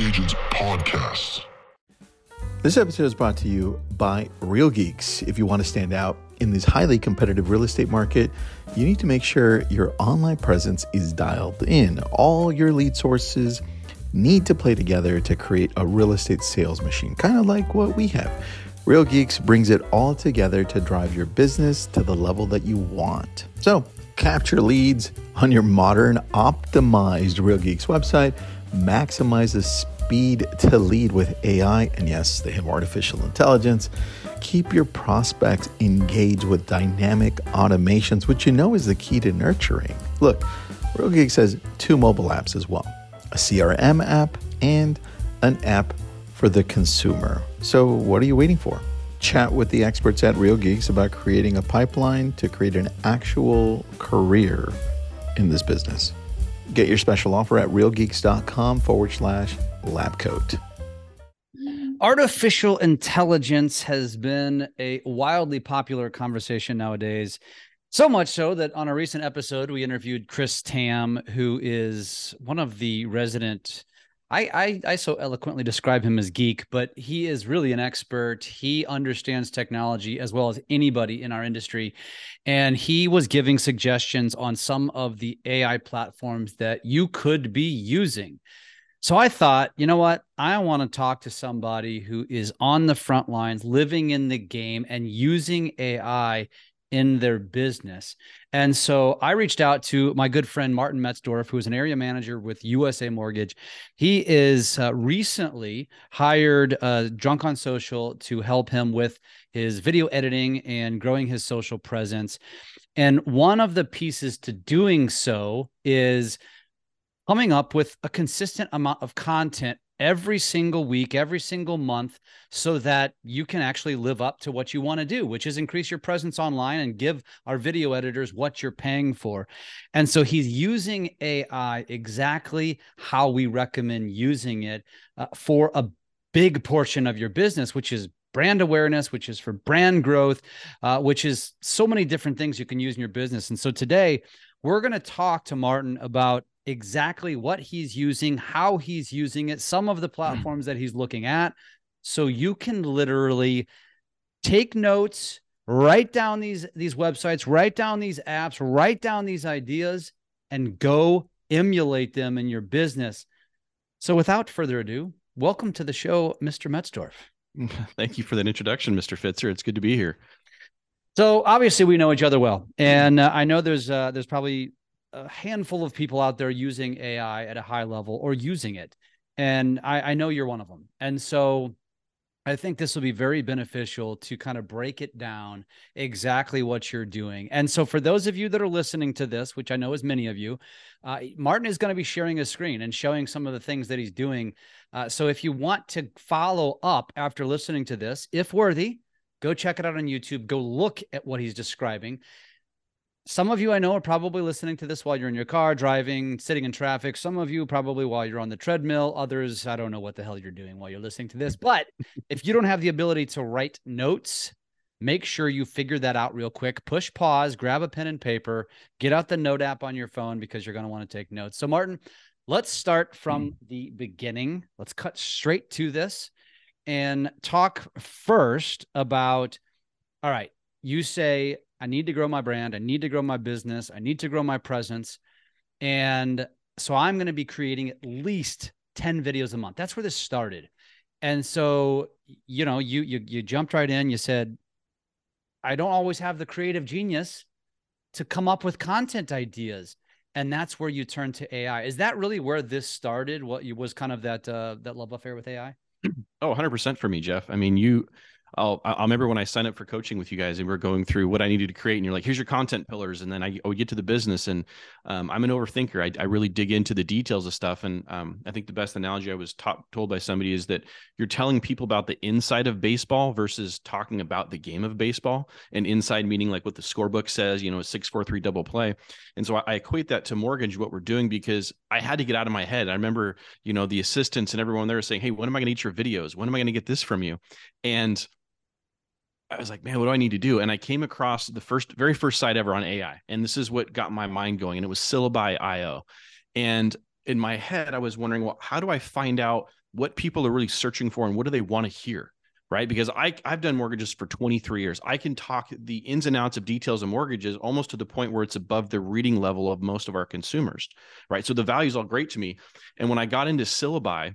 Agents Podcast. This episode is brought to you by Real Geeks. If you want to stand out in this highly competitive real estate market, you need to make sure your online presence is dialed in. All your lead sources need to play together to create a real estate sales machine, kind of like what we have. Real Geeks brings it all together to drive your business to the level that you want. So, capture leads on your modern, optimized Real Geeks website, maximize the speed to lead with AI, and yes, they have artificial intelligence. Keep your prospects engaged with dynamic automations, which you know is the key to nurturing. Look, Real Geeks has two mobile apps as well a CRM app and an app for the consumer. So, what are you waiting for? Chat with the experts at Real Geeks about creating a pipeline to create an actual career in this business. Get your special offer at realgeeks.com forward slash labcoat. Artificial intelligence has been a wildly popular conversation nowadays. So much so that on a recent episode, we interviewed Chris Tam, who is one of the resident I, I, I so eloquently describe him as geek, but he is really an expert. He understands technology as well as anybody in our industry, and he was giving suggestions on some of the AI platforms that you could be using. So I thought, you know what? I want to talk to somebody who is on the front lines, living in the game, and using AI in their business. And so I reached out to my good friend Martin Metzdorf, who is an area manager with USA Mortgage. He is uh, recently hired uh, Drunk on Social to help him with his video editing and growing his social presence. And one of the pieces to doing so is coming up with a consistent amount of content every single week, every single month, so that you can actually live up to what you want to do, which is increase your presence online and give our video editors what you're paying for. And so he's using AI exactly how we recommend using it uh, for a big portion of your business, which is brand awareness, which is for brand growth, uh, which is so many different things you can use in your business. And so today, we're going to talk to Martin about exactly what he's using, how he's using it, some of the hmm. platforms that he's looking at. So you can literally take notes, write down these these websites, write down these apps, write down these ideas and go emulate them in your business. So without further ado, welcome to the show, Mr. Metzdorf. Thank you for that introduction, Mr. Pfitzer. It's good to be here. So obviously we know each other well, and uh, I know there's uh, there's probably a handful of people out there using AI at a high level or using it. And I, I know you're one of them. And so I think this will be very beneficial to kind of break it down exactly what you're doing. And so, for those of you that are listening to this, which I know is many of you, uh, Martin is going to be sharing his screen and showing some of the things that he's doing. Uh, so, if you want to follow up after listening to this, if worthy, go check it out on YouTube. Go look at what he's describing some of you I know are probably listening to this while you're in your car, driving, sitting in traffic. Some of you probably while you're on the treadmill. Others, I don't know what the hell you're doing while you're listening to this. But if you don't have the ability to write notes, make sure you figure that out real quick. Push pause, grab a pen and paper, get out the note app on your phone because you're going to want to take notes. So, Martin, let's start from mm. the beginning. Let's cut straight to this and talk first about all right, you say I need to grow my brand. I need to grow my business. I need to grow my presence. And so I'm going to be creating at least 10 videos a month. That's where this started. And so, you know, you you you jumped right in. You said, I don't always have the creative genius to come up with content ideas. And that's where you turn to AI. Is that really where this started? What you was kind of that uh that love affair with AI? Oh, 100% for me, Jeff. I mean, you I'll, I'll remember when I signed up for coaching with you guys and we are going through what I needed to create. And you're like, here's your content pillars. And then I, I would get to the business and um, I'm an overthinker. I, I, really dig into the details of stuff. And um, I think the best analogy I was taught, told by somebody is that you're telling people about the inside of baseball versus talking about the game of baseball and inside meaning like what the scorebook says, you know, a six, four, three double play. And so I, I equate that to mortgage, what we're doing, because I had to get out of my head. I remember, you know, the assistants and everyone there saying, Hey, when am I going to eat your videos? When am I going to get this from you? And I was like, man, what do I need to do? And I came across the first, very first site ever on AI. And this is what got my mind going. And it was Syllaby.io. And in my head, I was wondering, well, how do I find out what people are really searching for and what do they want to hear right because i i've done mortgages for 23 years i can talk the ins and outs of details of mortgages almost to the point where it's above the reading level of most of our consumers right so the value is all great to me and when i got into Syllaby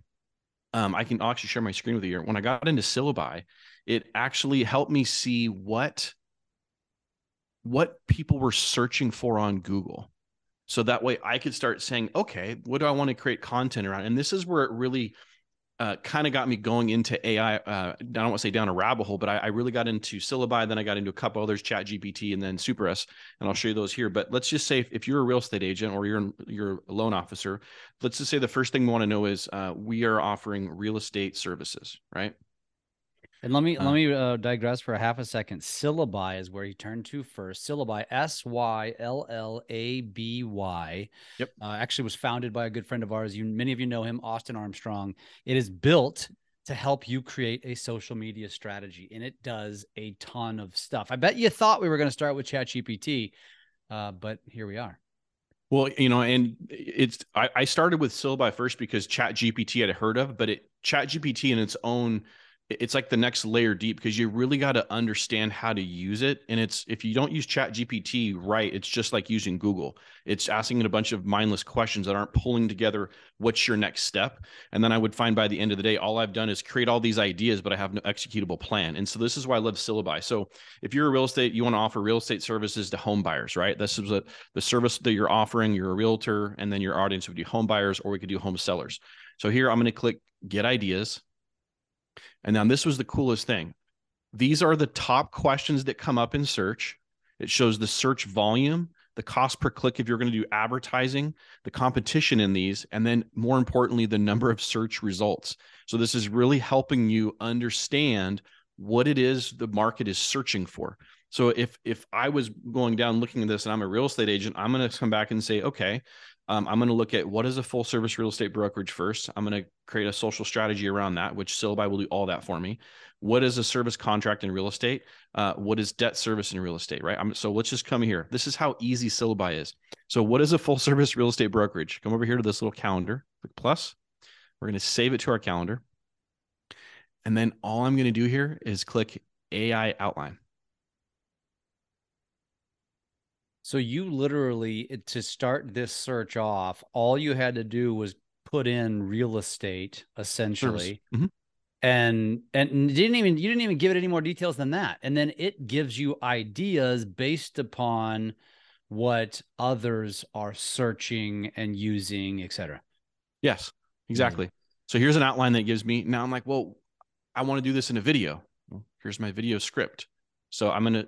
um, i can actually share my screen with you here when i got into Syllaby it actually helped me see what what people were searching for on google so that way i could start saying okay what do i want to create content around and this is where it really uh, kind of got me going into AI. Uh, I don't want to say down a rabbit hole, but I, I, really got into Syllaby. Then I got into a couple others, Chat GPT, and then Superus, and I'll show you those here. But let's just say if, if you're a real estate agent or you're you're a loan officer, let's just say the first thing we want to know is uh, we are offering real estate services, right? And let me uh, let me uh, digress for a half a second. Syllaby is where he turned to first. Syllaby, S Y L L A B Y. Yep. Uh, actually, was founded by a good friend of ours. You many of you know him, Austin Armstrong. It is built to help you create a social media strategy, and it does a ton of stuff. I bet you thought we were going to start with ChatGPT, uh, but here we are. Well, you know, and it's I, I started with Syllaby first because Chat GPT I'd heard of, but it Chat GPT in its own it's like the next layer deep because you really got to understand how to use it. And it's if you don't use chat gpt right it's just like using google. It's asking it a bunch of mindless questions that aren't pulling together what's your next step. And then i would find by the end of the day all i've done is create all these ideas but i have no executable plan. And so this is why i love Syllaby. So if you're a real estate you want to offer real estate services to home buyers right? This is a, the service that you're offering you're a realtor and then your audience would be home buyers or we could do home sellers. So here i'm going to click get ideas and now this was the coolest thing. These are the top questions that come up in search. It shows the search volume, the cost per click if you're going to do advertising, the competition in these, and then more importantly, the number of search results. So this is really helping you understand what it is the market is searching for. So if if I was going down looking at this and I'm a real estate agent, I'm going to come back and say, okay, um, I'm going to look at what is a full service real estate brokerage first. I'm going to create a social strategy around that, which Syllaby will do all that for me. What is a service contract in real estate? Uh, what is debt service in real estate, right? I'm, so let's just come here. This is how easy Syllaby is. So what is a full service real estate brokerage? Come over here to this little calendar, click plus. We're going to save it to our calendar. And then all I'm going to do here is click AI outline. So you literally to start this search off, all you had to do was put in real estate essentially. Mm-hmm. And and didn't even you didn't even give it any more details than that. And then it gives you ideas based upon what others are searching and using, etc. Yes, exactly. Mm-hmm. So here's an outline that gives me now I'm like, well, I want to do this in a video. Here's my video script. So I'm going to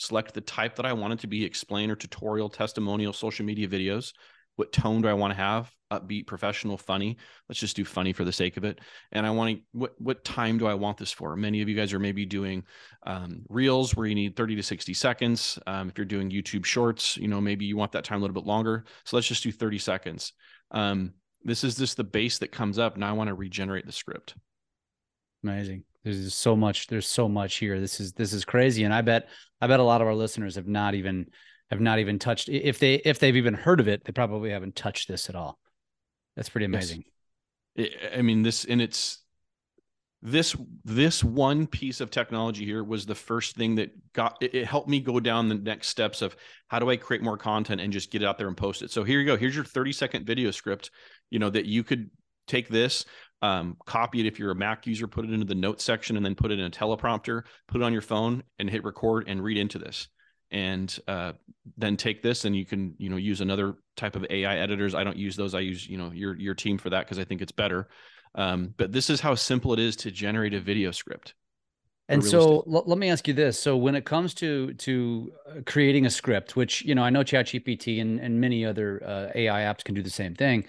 select the type that I want it to be explain or tutorial, testimonial, social media videos. What tone do I want to have? Upbeat, professional, funny. Let's just do funny for the sake of it. And I want to, what, what time do I want this for? Many of you guys are maybe doing um, reels where you need 30 to 60 seconds. Um, if you're doing YouTube shorts, you know, maybe you want that time a little bit longer. So let's just do 30 seconds. Um, this is just the base that comes up. Now I want to regenerate the script. Amazing. There's so much. There's so much here. This is this is crazy, and I bet I bet a lot of our listeners have not even have not even touched. If they if they've even heard of it, they probably haven't touched this at all. That's pretty amazing. Yes. I mean, this and it's this this one piece of technology here was the first thing that got it, it, helped me go down the next steps of how do I create more content and just get it out there and post it. So here you go. Here's your 30 second video script, you know, that you could take this, um, copy it if you're a Mac user, put it into the notes section, and then put it in a teleprompter, put it on your phone, and hit record and read into this. And uh, then take this, and you can you know use another type of AI editors. I don't use those. I use you know your your team for that because I think it's better. Um, but this is how simple it is to generate a video script. And so l- let me ask you this. So when it comes to to uh, creating a script, which you know I know ChatGPT and and many other uh, AI apps can do the same thing,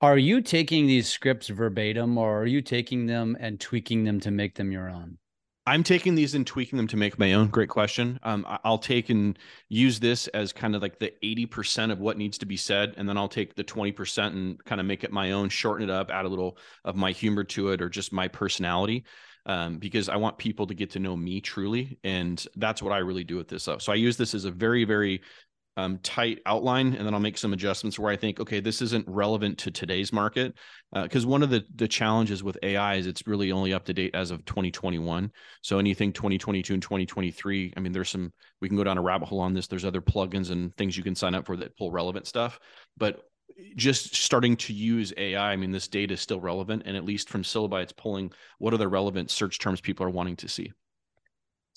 are you taking these scripts verbatim or are you taking them and tweaking them to make them your own? I'm taking these and tweaking them to make my own. Great question. Um, I'll take and use this as kind of like the 80% of what needs to be said. And then I'll take the 20% and kind of make it my own, shorten it up, add a little of my humor to it or just my personality. Um, because I want people to get to know me truly. And that's what I really do with this. Stuff. So I use this as a very, very um, tight outline, and then I'll make some adjustments where I think, okay, this isn't relevant to today's market. Because uh, one of the the challenges with AI is it's really only up to date as of 2021. So anything 2022 and 2023, I mean, there's some we can go down a rabbit hole on this. There's other plugins and things you can sign up for that pull relevant stuff, but just starting to use AI, I mean, this data is still relevant, and at least from Syllaby, it's pulling what are the relevant search terms people are wanting to see.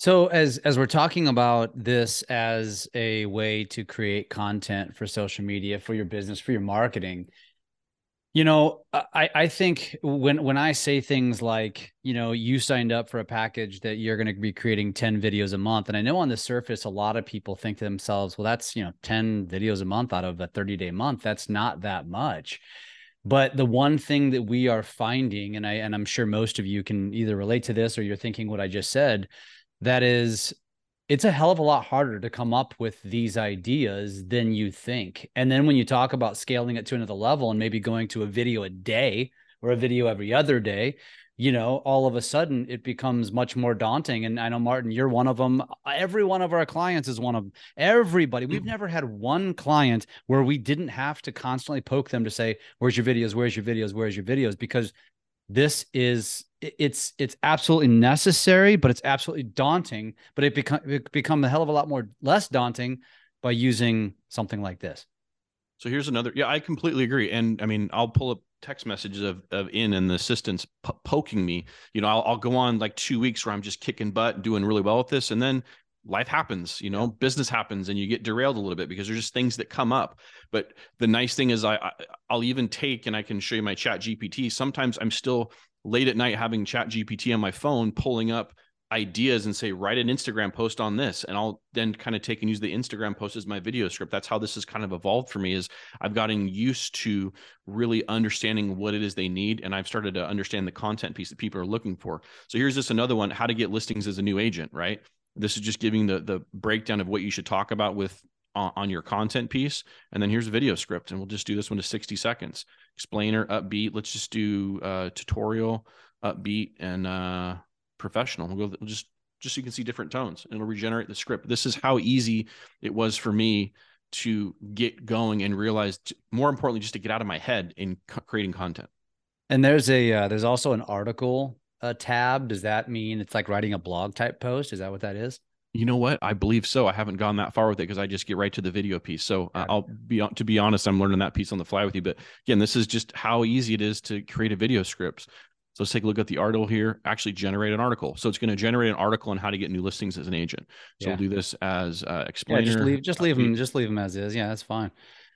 So as as we're talking about this as a way to create content for social media, for your business, for your marketing, you know, I I think when when I say things like, you know, you signed up for a package that you're going to be creating 10 videos a month and I know on the surface a lot of people think to themselves, well that's, you know, 10 videos a month out of a 30-day month, that's not that much. But the one thing that we are finding and I and I'm sure most of you can either relate to this or you're thinking what I just said, that is it's a hell of a lot harder to come up with these ideas than you think. And then when you talk about scaling it to another level and maybe going to a video a day or a video every other day, you know, all of a sudden it becomes much more daunting. And I know, Martin, you're one of them. Every one of our clients is one of them. everybody. We've never had one client where we didn't have to constantly poke them to say, Where's your videos? Where's your videos? Where's your videos? Because this is it's it's absolutely necessary but it's absolutely daunting but it become it become a hell of a lot more less daunting by using something like this. So here's another yeah i completely agree. And i mean i'll pull up text messages of, of in and the assistants p- poking me. You know I'll, I'll go on like two weeks where i'm just kicking butt doing really well with this. And then life happens you know business happens and you get derailed a little bit because there's just things that come up. But the nice thing is I, I will even take and i can show you my chat gpt sometimes i'm still late at night having chat gpt on my phone pulling up ideas and say write an instagram post on this and i'll then kind of take and use the instagram post as my video script. That's how this has kind of evolved for me is i've gotten used to really understanding what it is they need and i've started to understand the content piece that people are looking for. So here's just another one how to get listings as a new agent right this is just giving the the breakdown of what you should talk about with on, on your content piece. And then here's a video script, and we'll just do this one to 60 seconds. Explainer, upbeat. Let's just do uh, tutorial, upbeat, and uh, professional. We'll go. We'll just just so you can see different tones, and it'll regenerate the script. This is how easy it was for me to get going and realize, more importantly, just to get out of my head in creating content. And there's a uh, there's also an article a tab, does that mean it's like writing a blog type post? Is that what that is? You know what? I believe so. I haven't gone that far with it because I just get right to the video piece. So uh, I'll be to be honest, I'm learning that piece on the fly with you. But again, this is just how easy it is to create a video script. So let's take a look at the article here. Actually, generate an article. So it's going to generate an article on how to get new listings as an agent. So yeah. we'll do this as uh, explainer. Yeah, just leave, just leave them, just leave them as is. Yeah, that's fine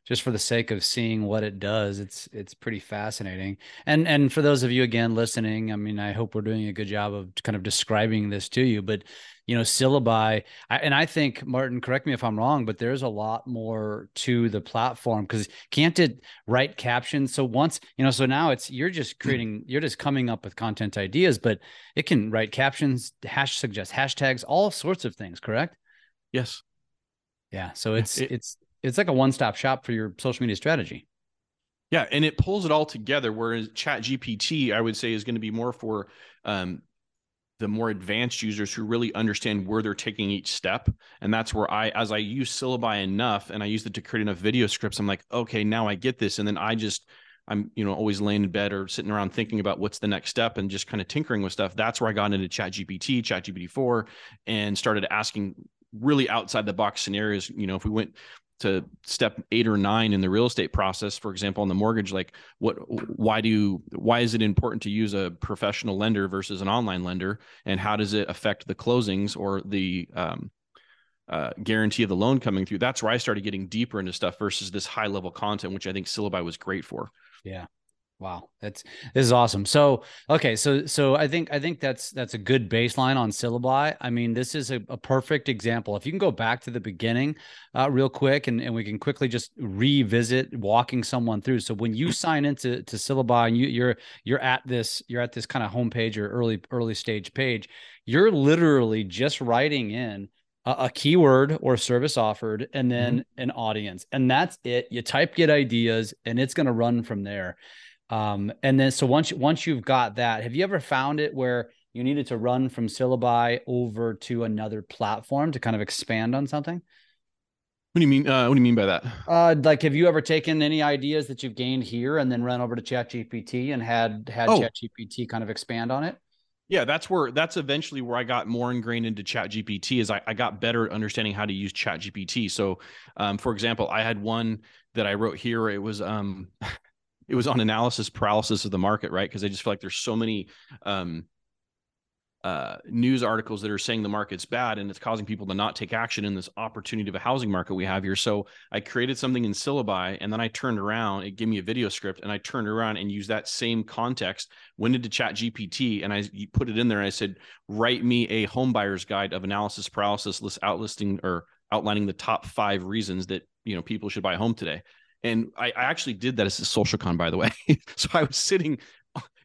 just for the sake of seeing what it does it's it's pretty fascinating. And and for those of you again listening i mean i hope we're doing a good job of kind of describing this to you but you know Syllaby I, and i think martin correct me if i'm wrong but there's a lot more to the platform because can't it write captions? So once you know so now it's you're just hmm. creating you're just coming up with content ideas but it can write captions hash suggest hashtags all sorts of things correct? Yes. Yeah so it's it, it's it's like a one-stop shop for your social media strategy. Yeah, and it pulls it all together. Whereas Chat GPT, I would say, is going to be more for um, the more advanced users who really understand where they're taking each step. And that's where I, as I use Syllaby enough, and I use it to create enough video scripts, I'm like, okay, now I get this. And then I just, I'm, you know, always laying in bed or sitting around thinking about what's the next step and just kind of tinkering with stuff. That's where I got into Chat GPT, Chat GPT 4, and started asking really outside the box scenarios. You know, if we went to step eight or nine in the real estate process for example on the mortgage like what why do you why is it important to use a professional lender versus an online lender? And how does it affect the closings or the um, uh, guarantee of the loan coming through? That's where i started getting deeper into stuff versus this high level content which i think Syllaby was great for. Yeah Wow, that's this is awesome. So okay, so so I think I think that's that's a good baseline on Syllaby. I mean, this is a, a perfect example. If you can go back to the beginning, uh, real quick, and, and we can quickly just revisit walking someone through. So when you sign into to Syllaby and you, you're you're at this you're at this kind of homepage or early early stage page, you're literally just writing in a, keyword or service offered and then mm-hmm. an audience and that's it you type get ideas and it's going to run from there um, and then so once once you've got that, have you ever found it where you needed to run from Syllaby over to another platform to kind of expand on something? What do you mean? Uh, what do you mean by that? Uh, like, have you ever taken any ideas that you've gained here and then run over to ChatGPT and had had Oh. ChatGPT kind of expand on it? Yeah, that's where that's eventually where I got more ingrained into Chat GPT is I, I got better at understanding how to use Chat GPT. So um, for example, I had one that I wrote here. It was um it was on analysis paralysis of the market, right? Because I just feel like there's so many um uh, news articles that are saying the market's bad and it's causing people to not take action in this opportunity of a housing market we have here. So I created something in Syllaby and then I turned around, it gave me a video script and I turned around and used that same context, went into chat GPT and I put it in there and I said, write me a home buyer's guide of analysis paralysis list outlisting or outlining the top five reasons that, you know, people should buy a home today. And I, I actually did that as a SocialCon, by the way. so I was sitting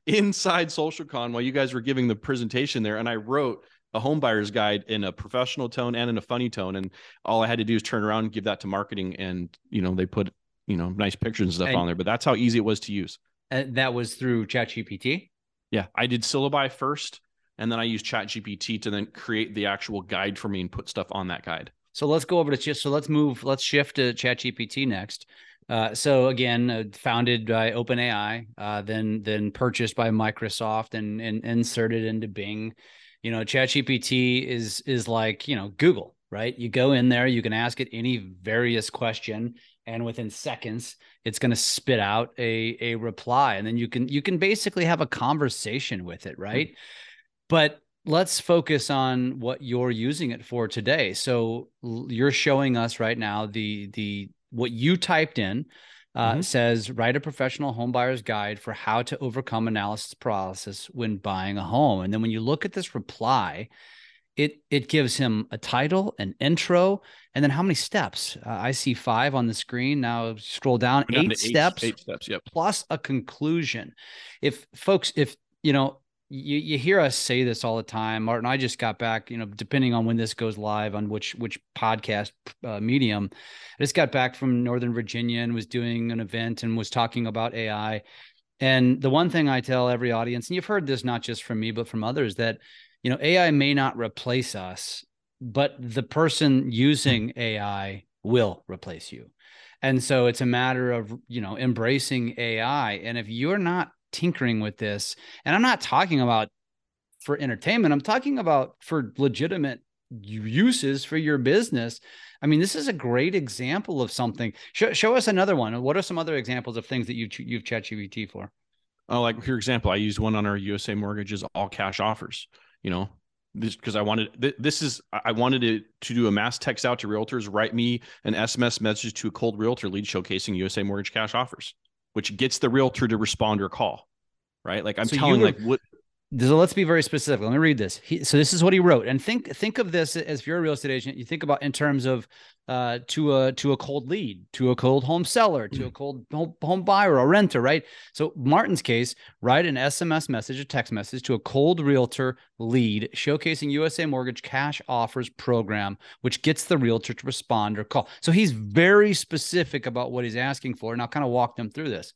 inside SocialCon while you guys were giving the presentation there, and I wrote a home buyer's guide in a professional tone and in a funny tone, and all I had to do is turn around and give that to marketing, and you know they put you know nice pictures and stuff And- on there. But that's how easy it was to use. And that was through ChatGPT. Yeah, I did Syllaby first, and then I used ChatGPT to then create the actual guide for me and put stuff on that guide. So let's go over to just so let's move let's shift to ChatGPT next. Uh, so again, uh, founded by OpenAI, uh, then then purchased by Microsoft and and inserted into Bing. You know, ChatGPT is is like you know Google, right? You go in there, you can ask it any various question, and within seconds, it's going to spit out a a reply, and then you can you can basically have a conversation with it, right? But let's focus on what you're using it for today. So you're showing us right now the the what you typed in uh, Mhm. says write a professional home buyer's guide for how to overcome analysis paralysis when buying a home. And then when you look at this reply, it it gives him a title, an intro, and then how many steps? Uh, I see five on the screen. Now scroll down, We're down eight steps Eight steps. Yep. plus a conclusion. If folks, if you know, you, you hear us say this all the time, Martin. I just got back, you know, depending on when this goes live on which which podcast uh, medium, I just got back from Northern Virginia and was doing an event and was talking about AI. And the one thing I tell every audience, and you've heard this not just from me but from others, that you know AI may not replace us, but the person using AI will replace you. And so it's a matter of, you know, embracing AI. And if you're not tinkering with this, and I'm not talking about for entertainment, I'm talking about for legitimate uses for your business. I mean, this is a great example of something. Show, show us another one. What are some other examples of things that you've you've ChatGPT for? Oh, like for example, I used one on our USA mortgages, all cash offers. You know, this because I wanted th- this is I wanted it to do a mass text out to realtors, write me an SMS message to a cold realtor lead showcasing USA mortgage cash offers, which gets the realtor to respond to or call. Right, like I'm So telling were- like what So let's be very specific. Let me read this. He, so this is what he wrote, and think think of this as if you're a real estate agent. You think about in terms of uh, to a to a cold lead, to a cold home seller, to a cold home, home buyer or renter, right? So Martin's case, write an SMS message, a text message to a cold realtor lead, showcasing USA Mortgage Cash Offers program, which gets the realtor to respond or call. So he's very specific about what he's asking for, and I'll kind of walk them through this.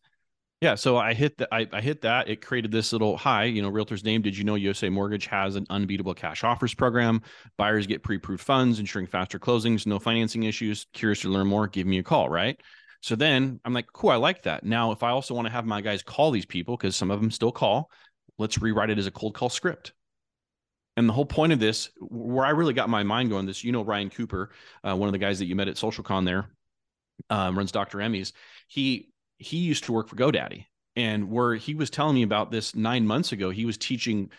Yeah, so I hit that. I, I hit that. It created this little hi, you know, realtor's name. Did you know USA Mortgage has an unbeatable cash offers program? Buyers get pre-approved funds, ensuring faster closings, no financing issues. Curious to learn more? Give me a call, right? So then I'm like, cool, I like that. Now, if I also want to have my guys call these people because some of them still call, let's rewrite it as a cold call script. And the whole point of this, where I really got my mind going, this, you know, Ryan Cooper, uh, one of the guys that you met at SocialCon there, um, runs Dr. Emmy's. He he used to work for GoDaddy, and where he was telling me about this nine months ago, he was teaching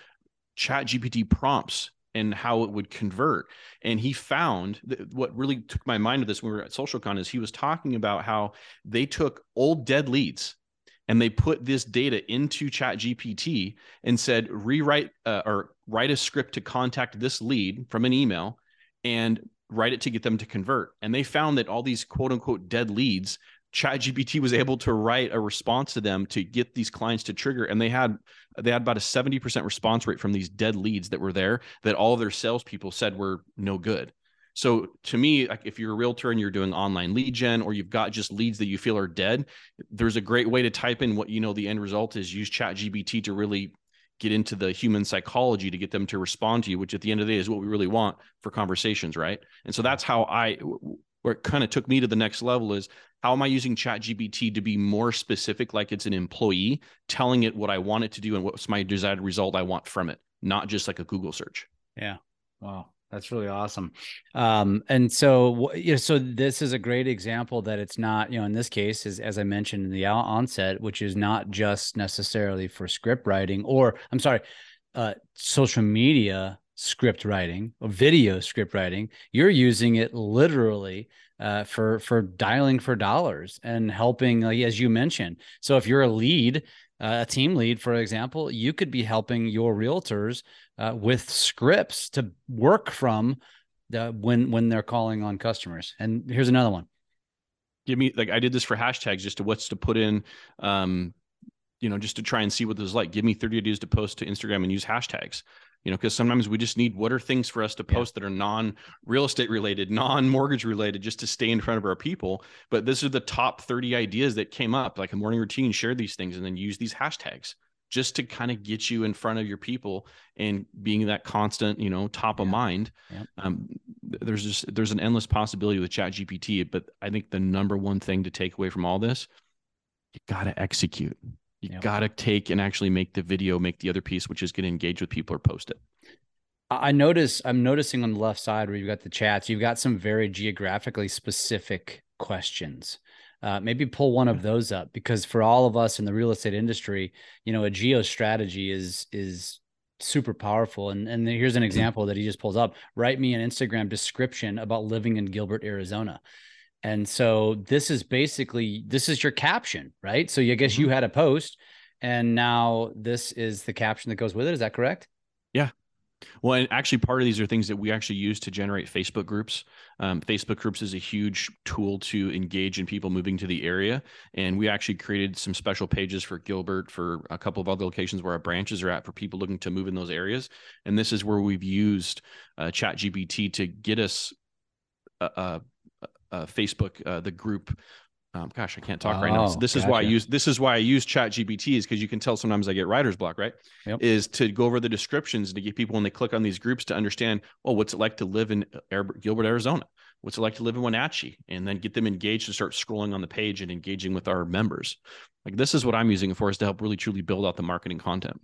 Chat GPT prompts and how it would convert. And he found what really took my mind to this when we were at SocialCon is he was talking about how they took old dead leads and they put this data into chat gpt and said rewrite uh, or write a script to contact this lead from an email and write it to get them to convert and they found that all these quote unquote dead leads chat gpt was able to write a response to them to get these clients to trigger and they had they had about a 70% response rate from these dead leads that were there that all of their salespeople said were no good so to me, like if you're a realtor and you're doing online lead gen or you've got just leads that you feel are dead, there's a great way to type in what you know the end result is. Use Chat GPT to really get into the human psychology to get them to respond to you, which at the end of the day is what we really want for conversations, right? And so that's how I where it kind of took me to the next level is how am I using ChatGPT to be more specific, like it's an employee, telling it what I want it to do and what's my desired result I want from it, not just like a Google search. Yeah. Wow. That's really awesome. Um, and so, you know, so this is a great example that it's not, you know, in this case, is as I mentioned in the onset, which is not just necessarily for script writing or I'm sorry, uh, social media script writing or video script writing. You're using it literally uh, for for dialing for dollars and helping, like, as you mentioned. So if you're a lead, uh, a team lead, for example, you could be helping your realtors uh, with scripts to work from the, when when they're calling on customers. And here's another one. Give me like I did this for hashtags just to what's to put in um you know just to try and see what this is like. Give me 30 ideas to post to Instagram and use hashtags you know because sometimes we just need what are things for us to post yeah. that are non real estate related non mortgage related just to stay in front of our people but this are the top 30 ideas that came up like a morning routine share these things and then use these hashtags just to kind of get you in front of your people and being that constant you know top yeah. of mind yeah. um, there's just there's an endless possibility with chat gpt but i think the number one thing to take away from all this you got to execute you got to take and actually make the video, make the other piece, which is going to engage with people or post it. I notice I'm noticing on the left side where you've got the chats, you've got some very geographically specific questions. Uh, maybe pull one of those up because for all of us in the real estate industry, you know, a geo strategy is is super powerful. And and here's an example that he just pulls up. Write me an Instagram description about living in Gilbert, Arizona. And so this is basically this is your caption, right? So I guess mm-hmm. you had a post and now this is the caption that goes with it. Is that correct? Yeah. Well, and actually, part of these are things that we actually use to generate Facebook groups. Um, Facebook groups is a huge tool to engage in people moving to the area. And we actually created some special pages for Gilbert, for a couple of other locations where our branches are at for people looking to move in those areas. And this is where we've used uh, ChatGPT to get us a, a uh, Facebook, uh, the group. Um, gosh, I can't talk oh, right now. So this gotcha. is why I use this is why I use Chat GPT is because you can tell sometimes I get writer's block, right? Yep. Is to go over the descriptions to get people when they click on these groups to understand, well, what's it like to live in Gilbert, Arizona? What's it like to live in Wenatchee? And then get them engaged to start scrolling on the page and engaging with our members. Like this is what I'm using it for is to help really truly build out the marketing content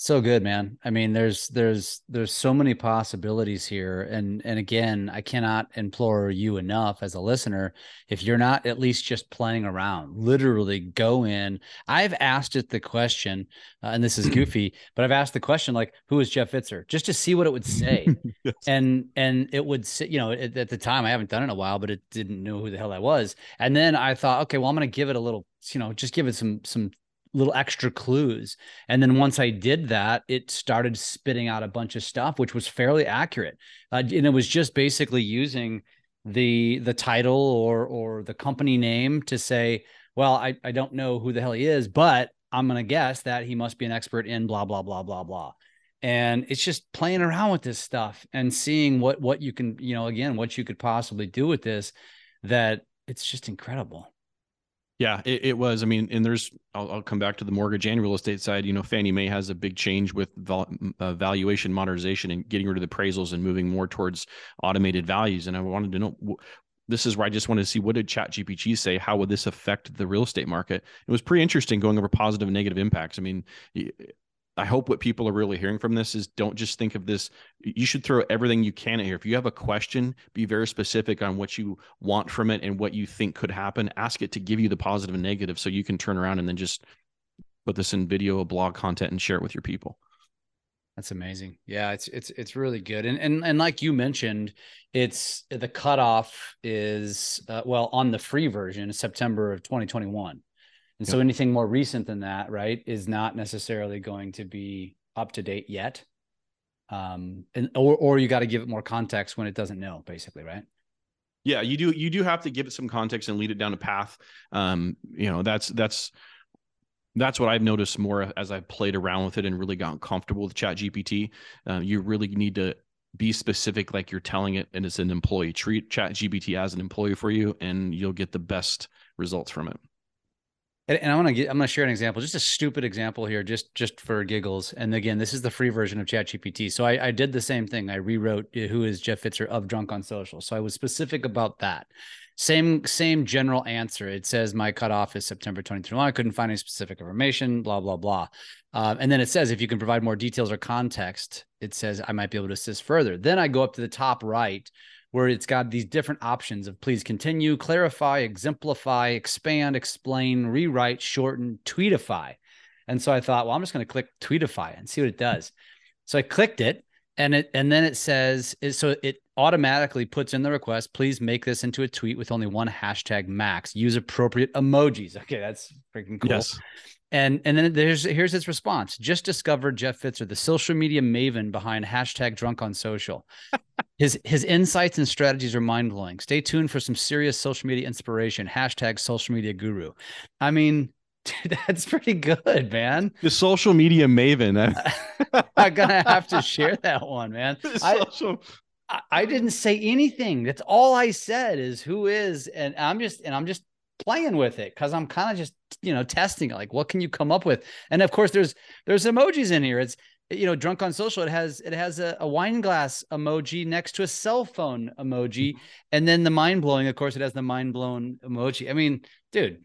so good man. I mean there's there's there's so many possibilities here. And and again i cannot implore you enough as a listener if you're not at least just playing around literally go in. I've asked it the question uh, and this is goofy but i've asked the question like who is Jeff Pfitzer? Just to see what it would say. Yes. and and it would say you know at, at the time i haven't done it in a while but it didn't know who the hell i was. And then i thought okay well i'm going to give it a little you know just give it some some little extra clues. And then once I did that, it started spitting out a bunch of stuff, which was fairly accurate. Uh, and it was just basically using the the title or or the company name to say, well, I, I don't know who the hell he is, but I'm gonna guess that he must be an expert in blah blah blah blah blah. And it's just playing around with this stuff and seeing what what you can, you know, again, what you could possibly do with this. That it's just incredible. Yeah, it, it, was. I mean, and there's, I'll, I'll, come back to the mortgage and real estate side. You know, Fannie Mae has a big change with val, uh, valuation modernization and getting rid of the appraisals and moving more towards automated values. And I wanted to know, this is where I just wanted to see what did Chat GPT say? How would this affect the real estate market? It was pretty interesting going over positive and negative impacts. I mean, I hope what people are really hearing from this is don't just think of this. You should throw everything you can at here. If you have a question, be very specific on what you want from it and what you think could happen. Ask it to give you the positive and negative so you can turn around and then just put this in video, blog content, and share it with your people. That's amazing. Yeah, it's it's it's really good. And and and like you mentioned, it's the cutoff is uh, well on the free version, September of 2021. And so anything more recent than that, right, is not necessarily going to be up to date yet. Um, and or or you got to give it more context when it doesn't know, basically, right? Yeah, you do. You do have to give it some context and lead it down a path. Um, you know, that's that's that's what I've noticed more as I've played around with it and really gotten comfortable with Chat GPT. Uh, you really need to be specific, like you're telling it, and it's an employee. Treat Chat GPT as an employee for you, and you'll get the best results from it. And, and I'm gonna get I'm gonna share an example, just a stupid example here, just just for giggles. And again, this is the free version of ChatGPT. So I, I did the same thing. I rewrote uh, who is Jeff Pfitzer of Drunk on Social. So I was specific about that. Same same general answer. It says my cutoff is September 2021. I couldn't find any specific information. Blah blah blah. Uh, and then it says if you can provide more details or context, it says I might be able to assist further. Then I go up to the top right where it's got these different options of please continue, clarify, exemplify, expand, explain, rewrite, shorten, tweetify. And so I thought, well, I'm just going to click tweetify and see what it does. So I clicked it and it and then it says so it automatically puts in the request please make this into a tweet with only one hashtag max use appropriate emojis okay that's freaking cool Yes. And and then there's here's his response. Just discovered Jeff Pfitzer the social media maven behind hashtag drunk on social. His his insights and strategies are mind-blowing. Stay tuned for some serious social media inspiration. Hashtag social media guru. I mean dude, that's pretty good man. The social media maven. i'm gonna have to share that one man. I- social- I, I didn't say anything. That's all I said is who is, and I'm just and I'm just playing with it because I'm kind of just you know testing it. Like, what can you come up with? And of course, there's there's emojis in here. It's you know, drunk on social. It has it has a, a wine glass emoji next to a cell phone emoji, mm-hmm. and then the mind blowing. Of course, it has the mind blown emoji. I mean, dude,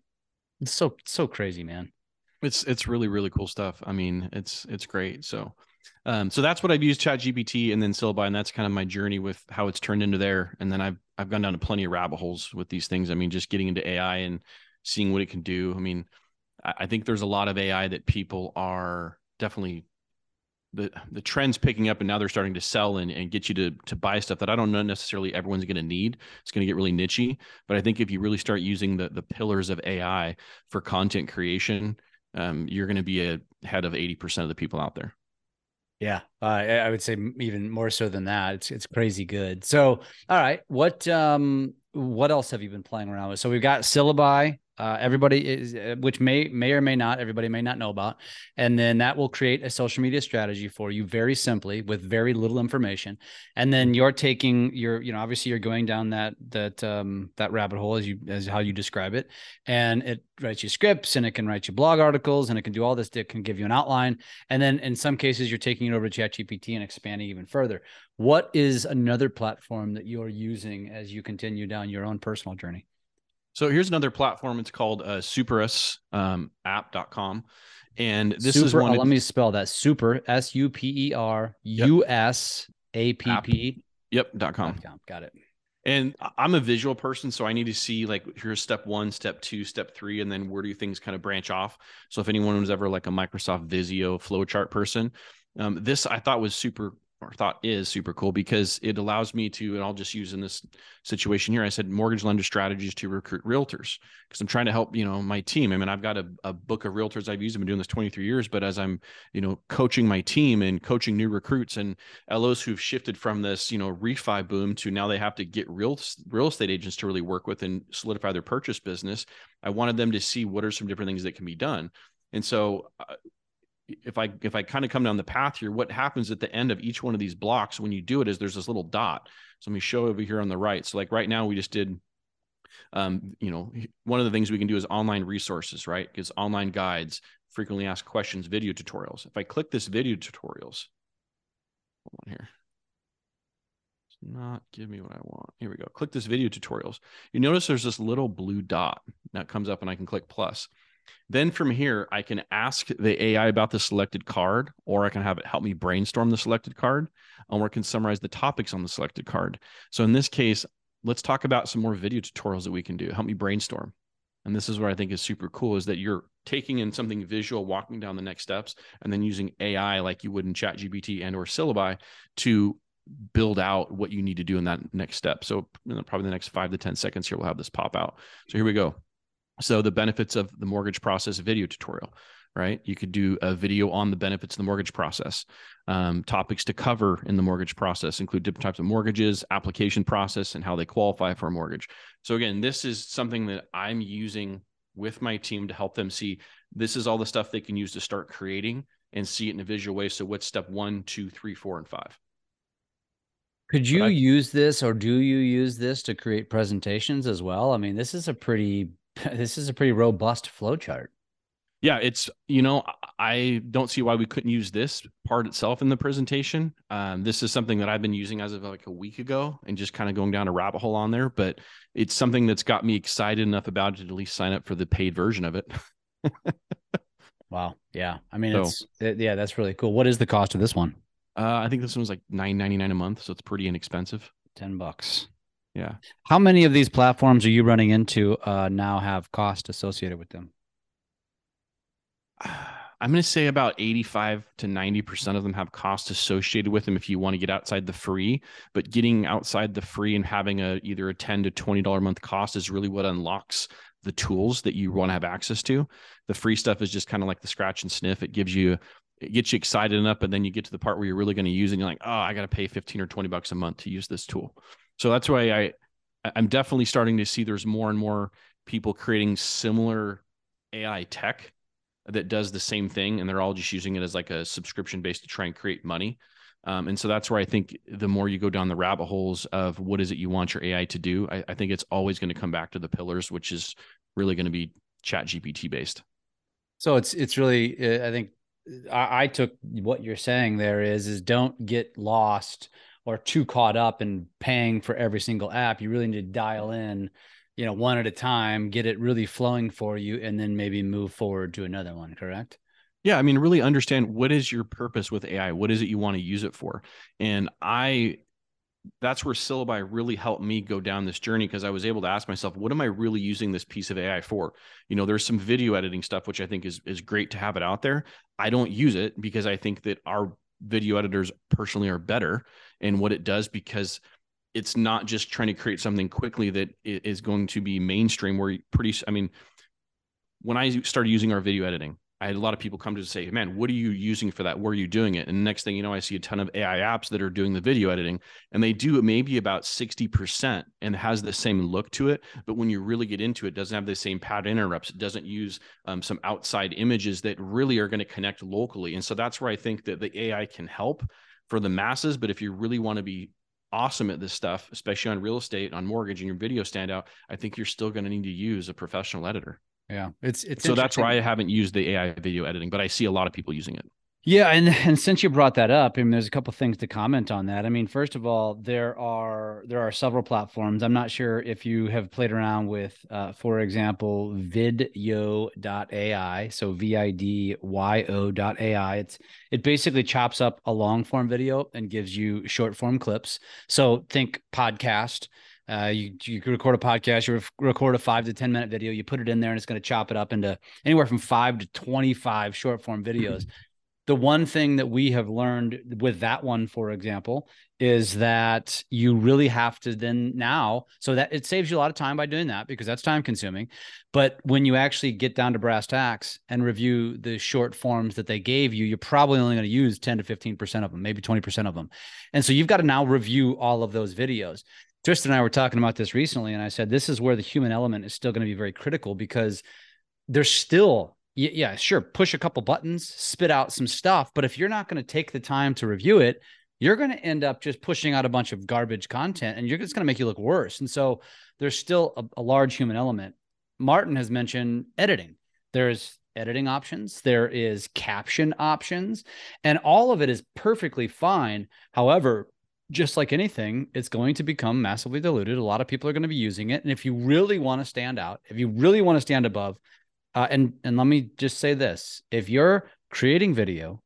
it's so so crazy, man. it's it's really really cool stuff. I mean, it's it's great. So, um, so that's what I've used ChatGPT and then Syllaby, and that's kind of my journey with how it's turned into there. And then I've I've gone down to plenty of rabbit holes with these things. I mean, just getting into AI and seeing what it can do. I mean, I, I think there's a lot of AI that people are definitely the the trends picking up and now they're starting to sell and, and get you to to buy stuff that I don't know necessarily everyone's going to need. It's going to get really nichey, but I think if you really start using the the pillars of AI for content creation, um, you're going to be ahead of 80% of the people out there. Yeah, uh, I would say even more so than that. It's it's crazy good. So, all right, what um what else have you been playing around with? So we've got Syllaby. Uh, everybody is, uh, which may may or may not, everybody may not know about, and then that will create a social media strategy for you very simply with very little information. And then you're taking your, you know, obviously you're going down that that um that rabbit hole as you as how you describe it, and it writes you scripts and it can write you blog articles and it can do all this. It can give you an outline, and then in some cases you're taking it over to ChatGPT and expanding even further. What is another platform that you're using as you continue down your own personal journey? So here's another platform. It's called uh, Superus um, app.com. And this super, is one. oh, let me spell that. Super S U P E R U S A P P Yep. Dot com. com. Got it. And I'm a visual person, so I need to see like here's step one, step two, step three, and then where do things kind of branch off. So if anyone was ever like a Microsoft Visio flowchart person, um, this I thought was super or thought is super cool because it allows me to, and I'll just use in this situation here. I said mortgage lender strategies to recruit realtors because I'm trying to help, you know, my team. I mean, I've got a, a book of realtors I've used. I've been doing this 23 years, but as I'm, you know, coaching my team and coaching new recruits and LOs who've shifted from this, you know, refi boom to now they have to get real real estate agents to really work with and solidify their purchase business. I wanted them to see what are some different things that can be done. And so uh, if I if I kind of come down the path here, what happens at the end of each one of these blocks when you do it is there's this little dot. So let me show over here on the right. So like right now we just did um, you know, one of the things we can do is online resources, right? Because online guides, frequently asked questions, video tutorials. If I click this video tutorials, hold on here. It's not give me what I want. Here we go. Click this video tutorials. You notice there's this little blue dot that comes up and I can click plus. Then from here, I can ask the AI about the selected card, or I can have it help me brainstorm the selected card, um, or I can summarize the topics on the selected card. So in this case, let's talk about some more video tutorials that we can do. Help me brainstorm. And this is what I think is super cool is that you're taking in something visual, walking down the next steps, and then using AI like you would in ChatGPT and or Syllaby to build out what you need to do in that next step. So probably the next five to 10 seconds here, we'll have this pop out. So here we go. So the benefits of the mortgage process video tutorial, right? You could do a video on the benefits of the mortgage process. Um, topics to cover in the mortgage process include different types of mortgages, application process, and how they qualify for a mortgage. So again, this is something that I'm using with my team to help them see this is all the stuff they can use to start creating and see it in a visual way. So what's step one, two, three, four, and five? Could you I- use this or do you use this to create presentations as well? I mean, this is a pretty this is a pretty robust flow chart. Yeah, it's you know I don't see why we couldn't use this part itself in the presentation. Um, this is something that I've been using as of like a week ago, and just kind of going down a rabbit hole on there. But it's something that's got me excited enough about it to at least sign up for the paid version of it. wow. Yeah. I mean, so, it's it, yeah, that's really cool. What is the cost of this one? Uh, I think this one's like nine ninety nine a month, so it's pretty inexpensive. Ten bucks. Yeah. How many of these platforms are you running into uh, now have cost associated with them? I'm going to say about 85 to 90% of them have costs associated with them if you want to get outside the free. But getting outside the free and having a either a 10 to $20 a month cost is really what unlocks the tools that you want to have access to. The free stuff is just kind of like the scratch and sniff. It gives you it gets you excited enough, and then you get to the part where you're really going to use it and you're like, oh, I got to pay 15 or 20 bucks a month to use this tool. So that's why I I'm definitely starting to see there's more and more people creating similar AI tech that does the same thing and they're all just using it as like a subscription base to try and create money. Um, and so that's where i think the more you go down the rabbit holes of what is it you want your ai to do i, I think it's always going to come back to the pillars which is really going to be chat gpt based. So it's it's really uh, i think I, I took what you're saying there is is don't get lost or too caught up in paying for every single app you really need to dial mm-hmm. in you know, one at a time, get it really flowing for you, and then maybe move forward to another one, correct? Yeah, I mean, really understand what is your purpose with AI? What is it you want to use it for? And I that's where Syllaby really helped me go down this journey because I was able to ask myself, what am I really using this piece of AI for? You know, there's some video editing stuff which I think is is great to have it out there. I don't use it because I think that our video editors personally are better in what it does because it's not just trying to create something quickly that is going to be mainstream where pretty i mean when i started using our video editing i had a lot of people come to say man what are you using for that? Where are you doing it? And the next thing you know i see a ton of ai apps that are doing the video editing and they do it maybe about 60% and has the same look to it but when you really get into it, it doesn't have the same pattern interrupts it doesn't use um, some outside images that really are going to connect locally and so that's where i think that the ai can help for the masses but if you really want to be awesome at this stuff, especially on real estate, on mortgage, and your video stand out, I think you're still going to need to use a professional editor. Yeah, it's it's so that's why I haven't used the AI video editing, but I see a lot of people using it. Yeah, and and since you brought that up, I mean, there's a couple things to comment on that. I mean, first of all, there are there are several platforms. I'm not sure if you have played around with, uh, for example, Vidyo.ai. So V I D Y O.ai. It's it basically chops up a long form video and gives you short form clips. So think podcast. Uh, you you record a podcast, you record a five to ten minute video, you put it in there, and it's going to chop it up into anywhere from five to twenty five short form videos the one thing that we have learned with that one for example is that you really have to then now so that it saves you a lot of time by doing that because that's time consuming. But when you actually get down to brass tacks and review the short forms that they gave you you're probably only going to use 10 to 15% of them maybe 20% of them. And so you've got to now review all of those videos. Tristan and i were talking about this recently and i said this is where the human element is still going to be very critical because there's still yeah, sure, push a couple buttons, spit out some stuff. But if you're not going to take the time to review it, you're going to end up just pushing out a bunch of garbage content and you're just going to make you look worse. And so there's still a, a large human element. Martin has mentioned editing. There's editing options, there is caption options, and all of it is perfectly fine. However, just like anything, it's going to become massively diluted. A lot of people are going to be using it. And if you really want to stand out, if you really want to stand above, uh, and and let me just say this: if you're creating video,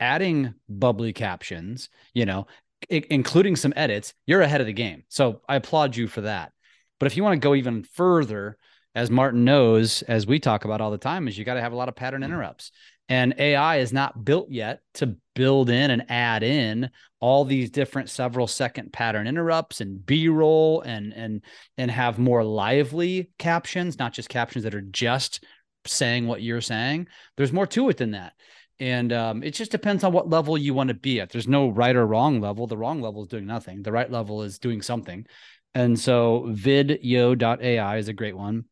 adding bubbly captions, you know, I- including some edits, you're ahead of the game. So I applaud you for that. But if you want to go even further, as Martin knows, as we talk about all the time, is you got to have a lot of pattern mm-hmm. interrupts. And AI is not built yet to build in and add in all these different several second pattern interrupts and b-roll and and and have more lively captions, not just captions that are just saying what you're saying. There's more to it than that. And um, it just depends on what level you want to be at. There's no right or wrong level. The wrong level is doing nothing. The right level is doing something. And so vidyo.ai is a great one.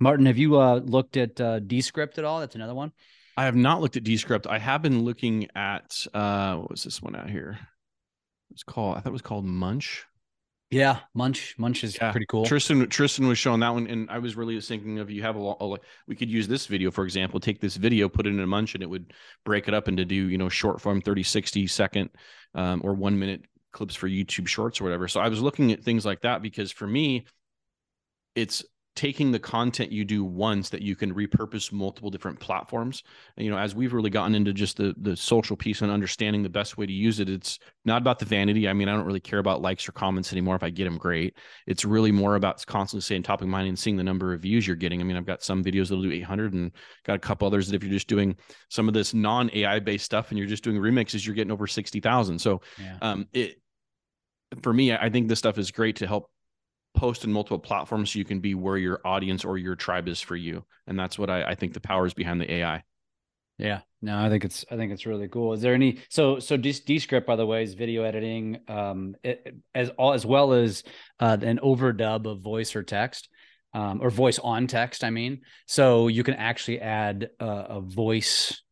Martin, have you uh, looked at uh, Descript at all? That's another one. I have not looked at Descript. I have been looking at uh what was this one out here? It's called I thought it was called Munch. Yeah, Munch. Munch is Yeah. pretty cool. Tristan Tristan was showing that one, and I was really thinking of you have a lot. Like we could use this video, for example, take this video, put it in a munch, and it would break it up into do you know short form 30, 60 second um, or one minute clips for YouTube Shorts or whatever. So I was looking at things like that because for me, it's taking the content you do once that you can repurpose multiple different platforms. And, you know as we've really gotten into just the the social piece and understanding the best way to use it it's not about the vanity. I mean i don't really care about likes or comments anymore if i get them great. It's really more about constantly staying top of mind and seeing the number of views you're getting. I mean i've got some videos that'll do 800 and got a couple others that if you're just doing some of this non ai based stuff and you're just doing remixes you're getting over 60000 so Yeah. um it for me i think this stuff is great to help post in multiple platforms so you can be where your audience or your tribe is for you and that's what i, I think the power is behind the ai Yeah, no, I think it's I think it's really cool. Is there any so so Descript by the way is video editing, um, it, as all as well as uh, an overdub of voice or text, um, or voice on text. I mean, so you can actually add a, a voice.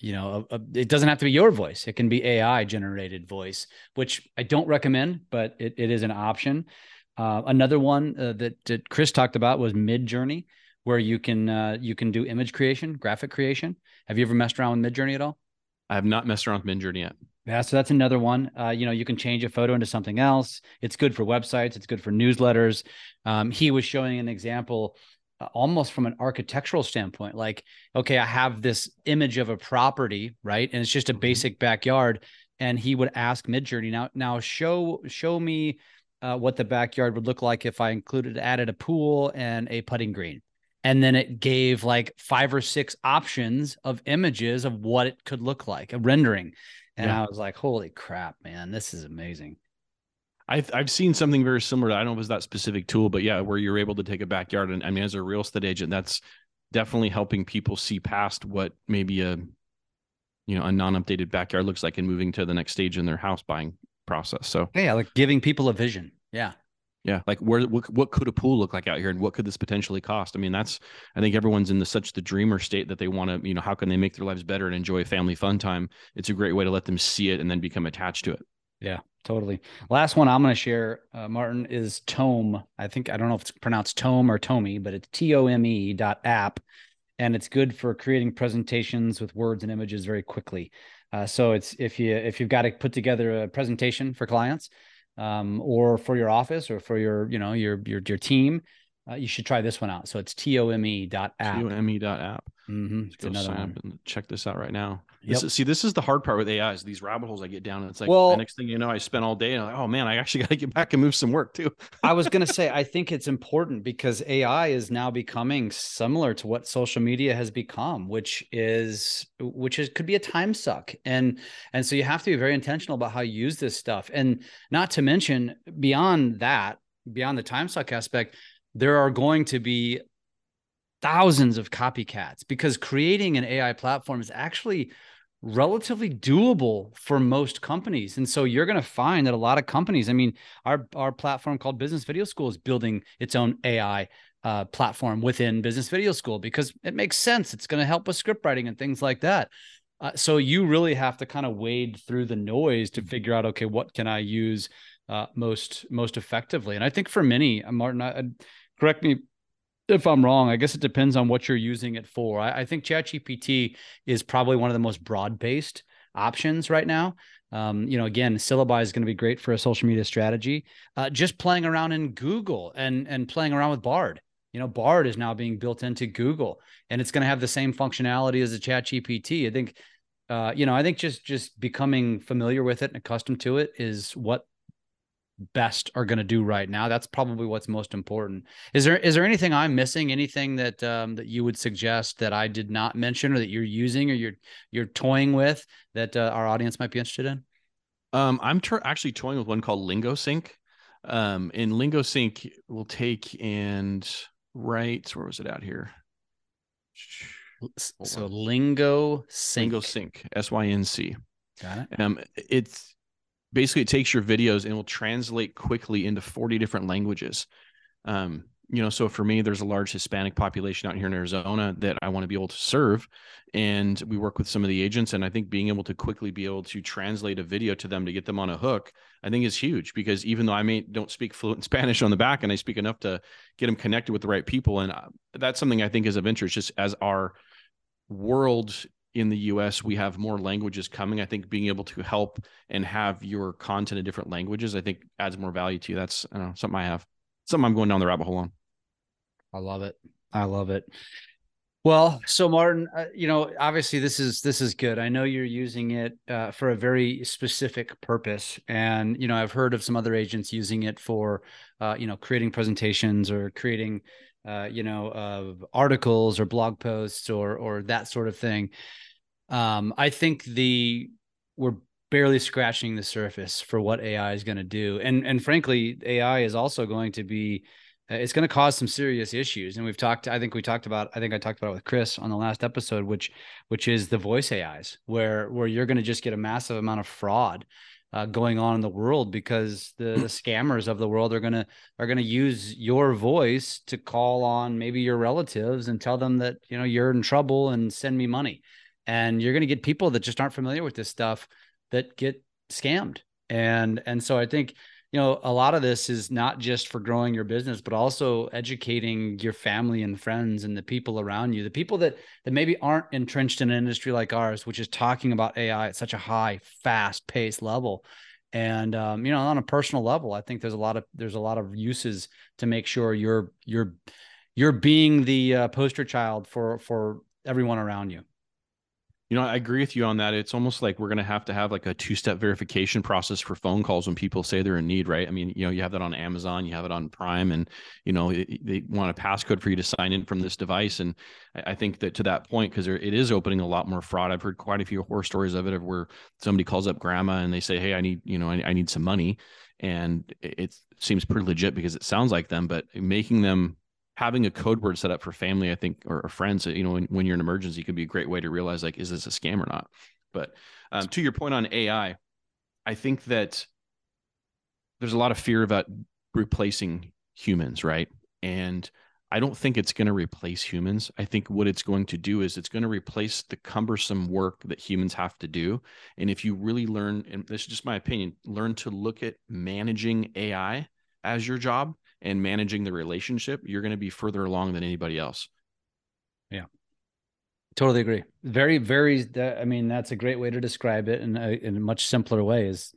You know, a, a, it doesn't have to be your voice; it can be AI generated voice, which I don't recommend, but it, it is an option. Uh, another one uh, that, that Chris talked about was Mid Journey, where you can uh, you can do image creation, graphic creation. Have you ever messed around with Midjourney at all? i have not messed around with midjourney yet Yeah, so that's another one. Uh, you know, you can change a photo into something else. It's good for websites. It's good for newsletters. Um, he was showing an example, uh, almost from an architectural standpoint. Like, okay, I have this image of a property, right, and it's just a Mhm. basic backyard. And he would ask Midjourney, now, now show show me uh, what the backyard would look like if I included added a pool and a putting green. And then it gave like five or six options of images of what it could look like, a rendering. And Yeah. I was like, holy crap, man, this is amazing. I've I've seen something very similar. I don't know if it was that specific tool, but yeah, where you're able to take a backyard and I mean, as a real estate agent, that's definitely helping people see past what maybe a you know a non-updated backyard looks like and moving to the next stage in their house buying process. So Yeah, like giving people a vision. Yeah. yeah, like where what, what could a pool look like out here, and what could this potentially cost? I mean, that's I think everyone's in the such the dreamer state that they want to you know how can they make their lives better and enjoy family fun time? It's a great way to let them see it and then become attached to it. Yeah, totally. Last one I'm going to share, uh, Martin, is Tome. I think, I don't know if it's pronounced Tome or Tomey, but it's T O M E dot app. And it's good for creating presentations with words and images very quickly. Uh, so it's if you if you've got to put together a presentation for clients, um, or for your office or for your you know your your your team, uh, you should try this one out. So it's T O M E dot app. T-O-M-E dot app. Mm-hmm. Let's It's go sign one. up and check this out right now. This Yep. is, see, this is the hard part with AI is these rabbit holes I get down. And it's like Well- the next thing you know, I spent all day and I'm like, oh man, I actually got to get back and move some work too. I was going to say, I think it's important because AI is now becoming similar to what social media has become, which is, which is, could be a time suck. And, and so you have to be very intentional about how you use this stuff. And not to mention beyond that, beyond the time suck aspect, there are going to be thousands of copycats because creating an AI platform is actually relatively doable for most companies. And so you're going to find that a lot of companies, I mean, our our platform called Business Video School is building its own AI uh, platform within Business Video School because it makes sense. It's going to help with script writing and things like that. Uh, so you really have to kind of wade through the noise to figure out, okay, what can I use uh, most most effectively? And I think for many, uh, Martin, I, I- correct me if I'm wrong. I guess it depends on what you're using it for. I, I think ChatGPT is probably one of the most broad based options right now. Um, you know, again, Syllaby is going to be great for a social media strategy. Uh, just playing around in Google and and playing around with Bard. You know, Bard is now being built into Google, and it's going to have the same functionality as a Chat GPT. I think, uh, you know, I think just just becoming familiar with it and accustomed to it is what best are going to do right now. That's probably what's most important. Is there is there anything I'm missing? Anything that um, that you would suggest that I did not mention, or that you're using, or you're you're toying with that uh, our audience might be interested in? Um, I'm actually toying with one called LingoSync. Um, and LingoSync will take and write, where was it out here? So on. lingo sync. S Y N C. Got it. Um, it's basically it takes your videos and will translate quickly into 40 different languages. Um, you know, so for me, there's a large Hispanic population out here in Arizona that I want to be able to serve. And we work with some of the agents. And I think being able to quickly be able to translate a video to them to get them on a hook, I think is huge because even though I may don't speak fluent Spanish on the back and I speak enough to get them connected with the right people. And uh, that's something I think is of interest just as our world in the US, we have more languages coming. I think being able to help and have your content in different languages, I think adds more value to you. That's I know, something I have, something I'm going down the rabbit hole on. I love it. I love it. Well, so Martin, uh, you know, obviously this is this is good. I know you're using it uh, for a very specific purpose, and you know, I've heard of some other agents using it for, uh, you know, creating presentations or creating, uh, you know, articles or blog posts or or that sort of thing. Um, I think the we're barely scratching the surface for what AI is going to do, and and frankly, AI is also going to be uh, it's going to cause some serious issues. And we've talked i think we talked about i think i talked about it with chris on the last episode which which is the voice ais where where you're going to just get a massive amount of fraud uh, going on in the world because the, the scammers of the world are going to are going to use your voice to call on maybe your relatives and tell them that you know you're in trouble and send me money and you're going to get people that just aren't familiar with this stuff that get scammed. And and so i think you know a lot of this is not just for growing your business but also educating your family and friends and the people around you the people that that maybe aren't entrenched in an industry like ours which is talking about ai at such a high fast paced level. And um, you know on a personal level i think there's a lot of there's a lot of uses to make sure you're you're you're being the uh, poster child for for everyone around you you know, I agree with you on that. It's almost like we're going to have to have like a two step verification process for phone calls when people say they're in need, right? I mean, you know, you have that on Amazon, you have it on Prime, and, you know, they want a passcode for you to sign in from this device. And I think that to that point, because it is opening a lot more fraud. I've heard quite a few horror stories of it, of where somebody calls up grandma and they say, Hey, I need, you know, I, I need some money. And it seems pretty legit because it sounds like them, but making them having a code word set up for family, I think, or, or friends, you know, when, when, you're in emergency could be a great way to realize like, is this a scam or not? But um, to your point on AI, I think that there's a lot of fear about replacing humans, right? And I don't think it's going to replace humans. I think what it's going to do is it's going to replace the cumbersome work that humans have to do. And if you really learn, and this is just my opinion, learn to look at managing AI as your job and managing the relationship, you're going to be further along than anybody else. Yeah. Totally agree. Very, very. I mean, that's a great way to describe it, and in a much simpler way is,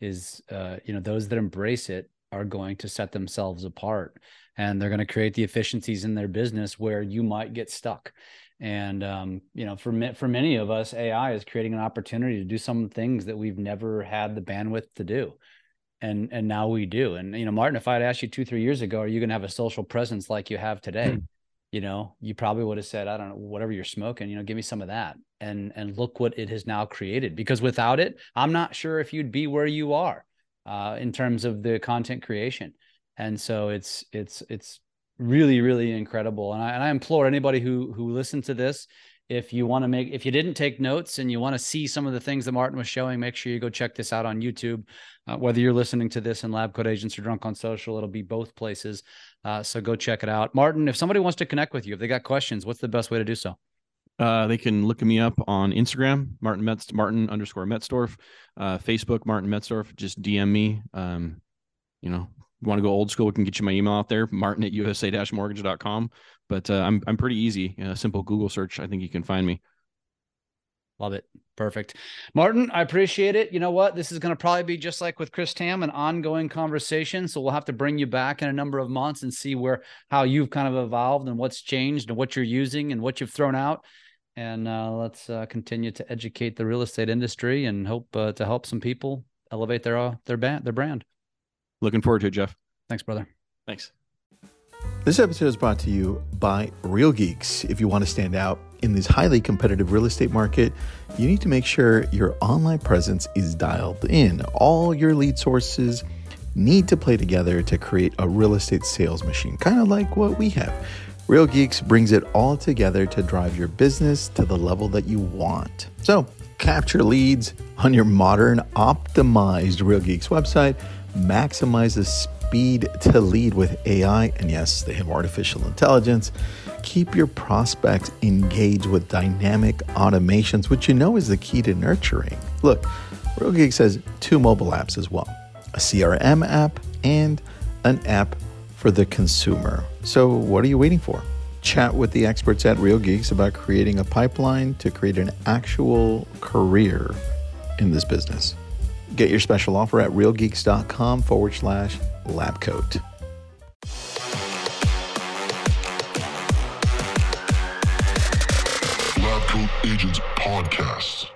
is uh, you know, those that embrace it are going to set themselves apart, and they're going to create the efficiencies in their business where you might get stuck. And um, you know, for for many of us, AI is creating an opportunity to do some things that we've never had the bandwidth to do and and now we do. And you know martin if i had asked you two three years ago are you going to have a social presence like you have today? Mm-hmm. you know you probably would have said i don't know whatever you're smoking you know give me some of that. And and look what it has now created. Because without it i'm not sure if you'd be where you are uh, in terms of the content creation. And so it's it's it's really really incredible. And I, and I implore anybody who who listens to this if you want to make if you didn't take notes and you want to see some of the things that martin was showing make sure you go check this out on youtube. Uh, whether you're listening to this in Lab Coat Agents or drunk on social it'll be both places. Uh, so go check it out. Martin if somebody wants to connect with you if they got questions what's the best way to do so? Uh, they can look me up on Instagram, Martin Metz, Martin underscore Metzdorf, uh, Facebook, Martin Metzdorf. Just DM me. Um, you know, want to go old school, we can get you my email out there, martin at usa-mortgage.com. But uh, I'm I'm pretty easy. A simple Google search, I think you can find me. Love it. Perfect. Martin, I appreciate it. You know what? This is going to probably be just like with Chris Tam, an ongoing conversation. So we'll have to bring you back in a number of months and see where how you've kind of evolved and what's changed and what you're using and what you've thrown out. And uh, let's uh, continue to educate the real estate industry and hope uh, to help some people elevate their uh, their band their brand. Looking forward to it, Jeff. Thanks, brother. Thanks. This episode is brought to you by Real Geeks. If you want to stand out in this highly competitive real estate market, you need to make sure your online presence is dialed in. All your lead sources need to play together to create a real estate sales machine, kind of like what we have. Real Geeks brings it all together to drive your business to the level that you want. So, capture leads on your modern, optimized Real Geeks website, maximize the speed to lead with AI, and yes, they have artificial intelligence. Keep your prospects engaged with dynamic automations, which you know is the key to nurturing. Look, Real Geeks has two mobile apps as well a CRM app and an app for the consumer. So, what are you waiting for? Chat with the experts at Real Geeks about creating a pipeline to create an actual career in this business. Get your special offer at realgeeks.com forward slash labcoat. Lab Coat Agents Podcast.